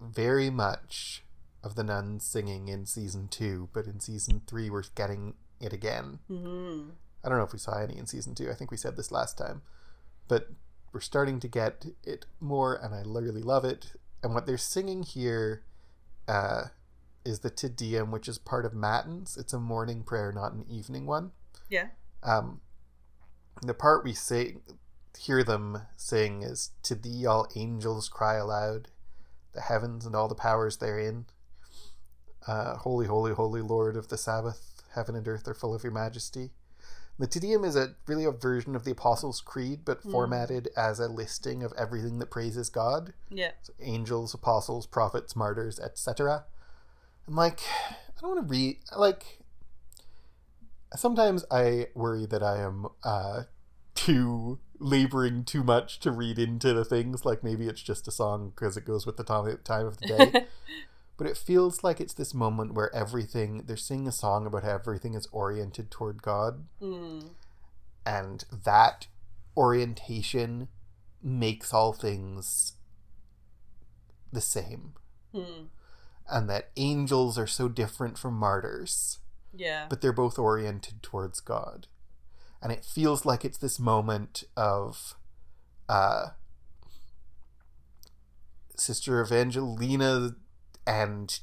very much of the nuns singing in season two, but in season three we're getting it again.
Mm-hmm.
I don't know if we saw any in season two. I think we said this last time, but we're starting to get it more, and I really love it. And what they're singing here uh, is the Te Deum, which is part of Matins. It's a morning prayer, not an evening one.
Yeah.
Um, the part we sing, hear them sing is "To Thee all angels cry aloud, the heavens and all the powers therein. Uh, holy, holy, holy Lord of the Sabbath, heaven and earth are full of Your Majesty." The Te Deum is a really a version of the Apostles' Creed, but
Mm.
formatted as a listing of everything that praises God
Yeah.
so angels, apostles, prophets, martyrs, etc. And like, I don't want to read like. Sometimes I worry that I am uh, too laboring too much to read into the things. Like maybe it's just a song because it goes with the time time of the day. but it feels like it's this moment where everything they're singing a song about how everything is oriented toward God
mm.
and that orientation makes all things the same
Mm.
and that angels are so different from martyrs
Yeah.
but they're both oriented towards god and it feels like it's this moment of uh sister evangelina and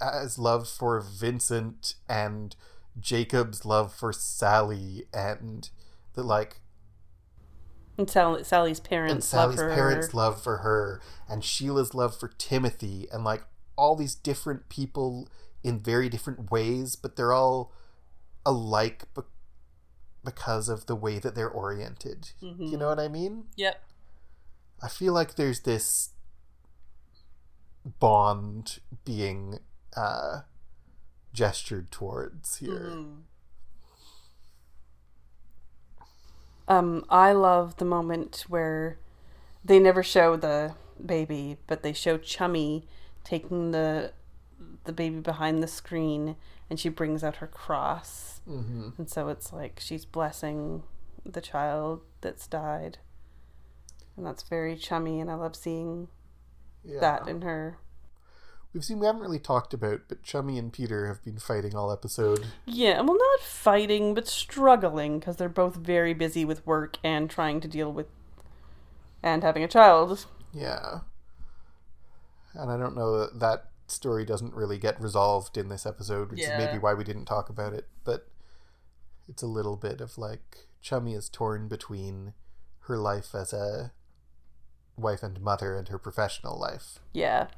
as love for vincent and jacob's love for sally and the like
And Sally, Sally's parents
and Sally's
love her.
parents' love for her, and Sheila's love for Timothy, and like all these different people in very different ways, but they're all alike be- because of the way that they're oriented.
Mhm.
You know what I mean?
Yep.
I feel like there's this bond being uh, gestured towards here.
Mhm. Um, I love the moment where they never show the baby, but they show Chummy taking the the baby behind the screen, and she brings out her cross,
hmm
and so it's like she's blessing the child that's died, and that's very chummy, and I love seeing
Yeah.
that in her.
We've seen we haven't really talked about, but Chummy and Peter have been fighting all episode.
Yeah, well, not fighting, but struggling because they're both very busy with work and trying to deal with and having a child.
Yeah. And I don't know that that story doesn't really get resolved in this episode, which
Yeah.
is maybe why we didn't talk about it. But it's a little bit of like Chummy is torn between her life as a wife and mother and her professional life.
Yeah.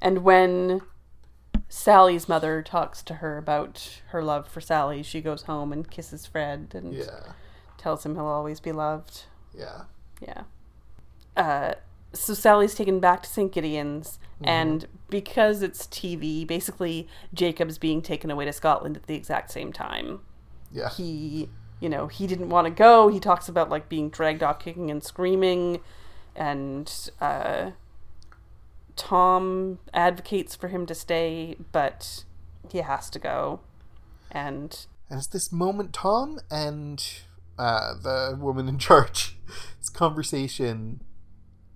And when Sally's mother talks to her about her love for Sally, she goes home and kisses Fred and
Yeah.
tells him he'll always be loved.
Yeah.
Yeah. Uh, so Sally's taken back to St. Gideon's, and because it's TV, basically Jacob's being taken away to Scotland at the exact same time.
Yeah.
He, you know, he didn't want to go. He talks about like being dragged off kicking and screaming, and uh, Tom advocates for him to stay, but he has to go. And
And it's this moment Tom and uh, the woman in charge, this conversation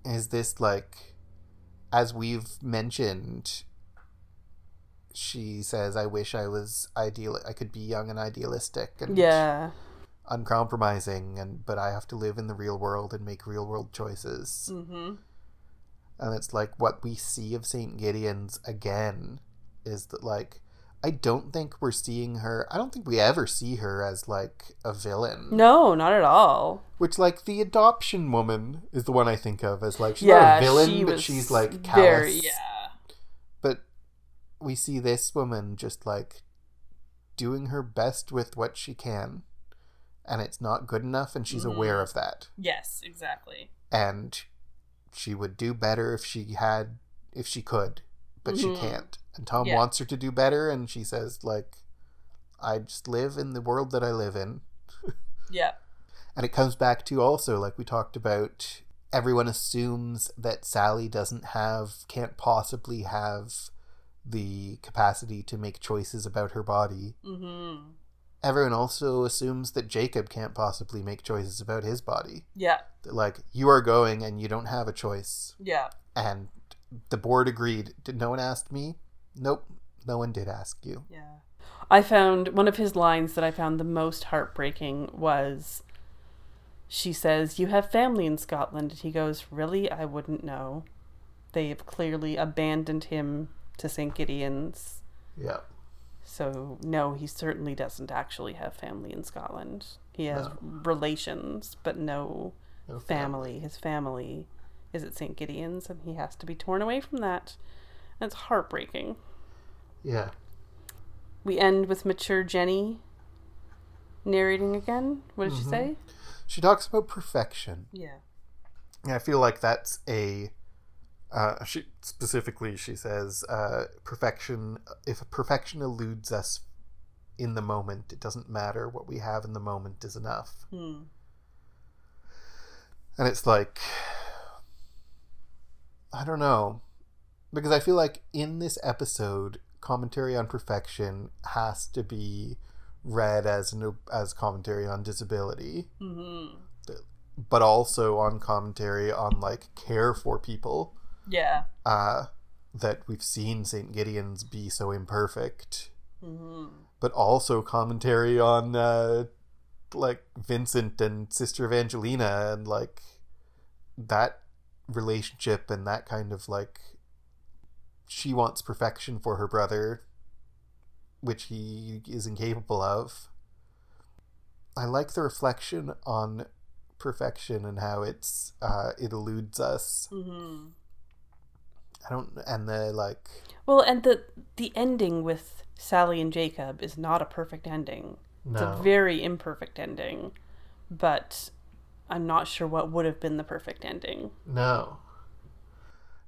is this like, as we've mentioned, she says, I wish I was ideal, I could be young and idealistic and
yeah,
uncompromising, and but I have to live in the real world and make real world choices.
mm-hmm.
And it's like what we see of St. Gideon's again is that, like, I don't think we're seeing her, I don't think we ever see her as, like, a villain.
no, not at all.
Which, like, the adoption woman is the one I think of as, like, she's
yeah,
not a villain,
she
but she's, like, callous.
very yeah.
But we see this woman just, like, doing her best with what she can. And it's not good enough, and she's
Mhm.
aware of that.
Yes, exactly.
and she would do better if she had if she could but she
Mhm.
can't and tom
Yeah.
wants her to do better and she says like i just live in the world that i live in
Yeah.
and it comes back to also like we talked about everyone assumes that Sally doesn't have, can't possibly have the capacity to make choices about her body.
Mm-hmm.
Everyone also assumes that Jacob can't possibly make choices about his body.
Yeah.
Like, you are going and you don't have a choice.
Yeah.
And the board agreed. Did no one ask me? Nope. No one did ask you.
Yeah. I found one of his lines that I found the most heartbreaking was she says, You have family in Scotland. And he goes, Really? I wouldn't know. They have clearly abandoned him to St. Gideon's.
Yeah.
So, no, he certainly doesn't actually have family in Scotland. He has
No.
relations, but no
No
family. His family is at St. Gideon's, and he has to be torn away from that. It's heartbreaking.
Yeah.
We end with mature Jenny narrating again. What did she
Mhm.
say?
She talks about perfection.
Yeah.
And I feel like that's a. Uh, she specifically she says uh, perfection. If perfection eludes us in the moment, it doesn't matter. What we have in the moment is enough.
Hmm.
And it's like, I don't know, because I feel like in this episode, commentary on perfection has to be read as an as commentary on disability,
Mm-hmm.
but also on commentary on like care for people.
Yeah.
Uh, that we've seen Saint Gideon's be so imperfect,
Mm-hmm.
but also commentary on uh, like Vincent and Sister Evangelina and like that relationship and that kind of like she wants perfection for her brother, which he is incapable of. I like the reflection on perfection and how it's uh, it eludes us.
Mm-hmm.
I don't and the like
Well, and the the ending with Sally and Jacob is not a perfect ending.
No.
It's a very imperfect ending, but I'm not sure what would have been the perfect ending.
No.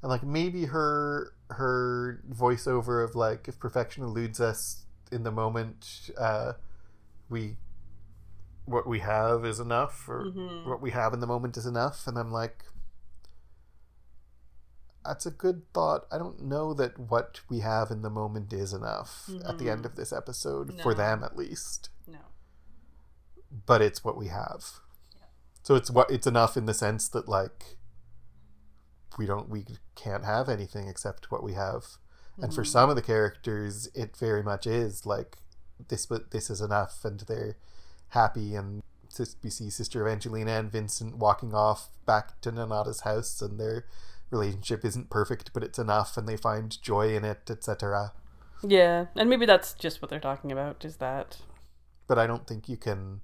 And like maybe her her voiceover of like if perfection eludes us in the moment, uh we what we have is enough or
Mhm.
what we have in the moment is enough and I'm like that's a good thought. I don't know that what we have in the moment is enough at the end of this episode for them at least.
No.
But it's what we have. yeah. So it's what it's enough in the sense that like we don't we can't have anything except what we have. And for mm. some of the characters it very much is like this but this is enough and they're happy and we see Sister Evangelina and Vincent walking off back to Nonnatus house and their relationship isn't perfect but it's enough and they find joy in it, etc.
Yeah, and maybe that's just what they're talking about. Is that?
But I don't think you can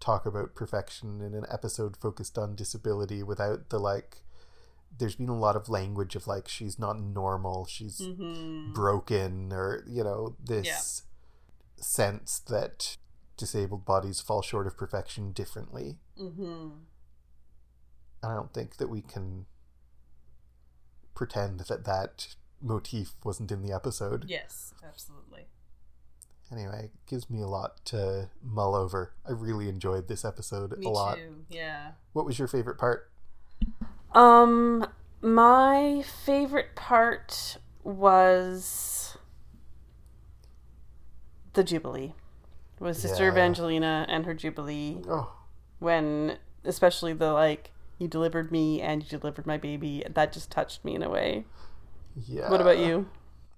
talk about perfection in an episode focused on disability without the like there's been a lot of language of like she's not normal, she's
Mm-hmm.
broken or you know this sense that disabled bodies fall short of perfection differently.
Mm-hmm.
I don't think that we can pretend that that motif wasn't in the episode.
Yes, absolutely.
Anyway, it gives me a lot to mull over. I really enjoyed this episode
Me
a lot.
too. Yeah.
What was your favorite part?
Um, my favorite part was the Jubilee. Was Sister
Yeah.
Evangelina and her Jubilee
Oh,
when, especially the like, you delivered me and you delivered my baby. That just touched me in a way.
yeah.
What about you?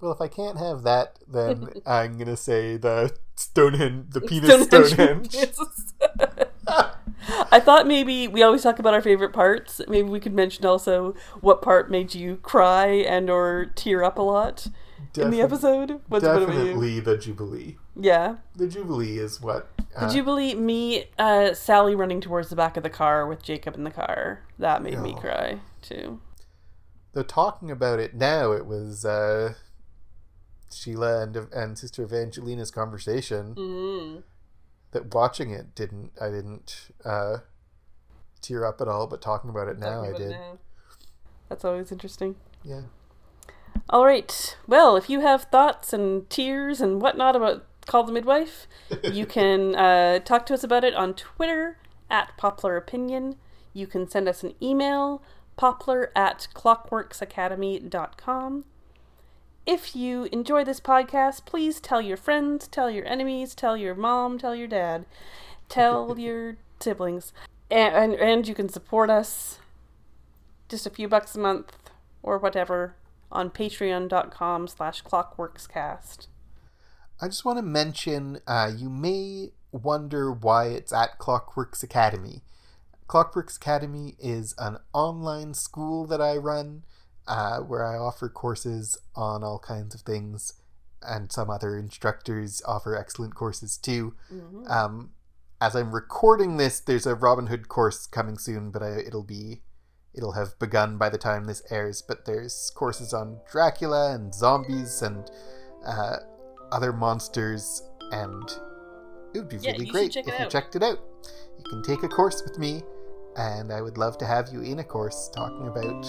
Well, if I can't have that, then I'm gonna say the Stonehenge, the penis Stonehenge.
I thought maybe we always talk about our favorite parts. Maybe we could mention also what part made you cry and or tear up a lot in the episode. What's what you?
Definitely the Jubilee.
Yeah,
The Jubilee is what.
the
uh,
Jubilee. Me, uh, Sally running towards the back of the car with Jacob in the car. That made me cry too.
Though talking about it now, it was uh, Sheila and and Sister Evangelina's conversation.
Mm.
That watching it didn't, I didn't uh, tear up at all. But talking about it now, I did.
That's always interesting.
Yeah.
All right. Well, if you have thoughts and tears and whatnot about Call the Midwife, you can uh, talk to us about it on Twitter at Poplar Opinion. You can send us an email, poplar at clockworksacademy.com. If you enjoy this podcast, please tell your friends, tell your enemies, tell your mom, tell your dad, tell your siblings. And, and, and you can support us just a few bucks a month or whatever on patreon.com slash clockworkscast.
I just want to mention uh, you may wonder why it's at Clockworks Academy. Clockworks Academy is an online school that I run uh, where I offer courses on all kinds of things, and some other instructors offer excellent courses too.
Mm-hmm.
Um, as I'm recording this, there's a Robin Hood course coming soon, but I, it'll be it'll have begun by the time this airs. But there's courses on Dracula and zombies and uh, other monsters, and it would be
Yeah,
really great if you checked it out. You can take a course with me, and I would love to have you in a course talking about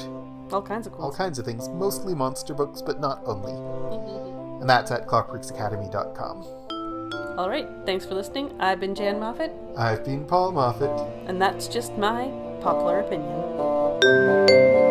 All kinds of cool
all kinds of things, mostly monster books, but not only. And that's at clockworksacademy.com.
All right, thanks for listening. I've been Jan Moffat,
I've been Paul Moffat.
and that's just my popular opinion.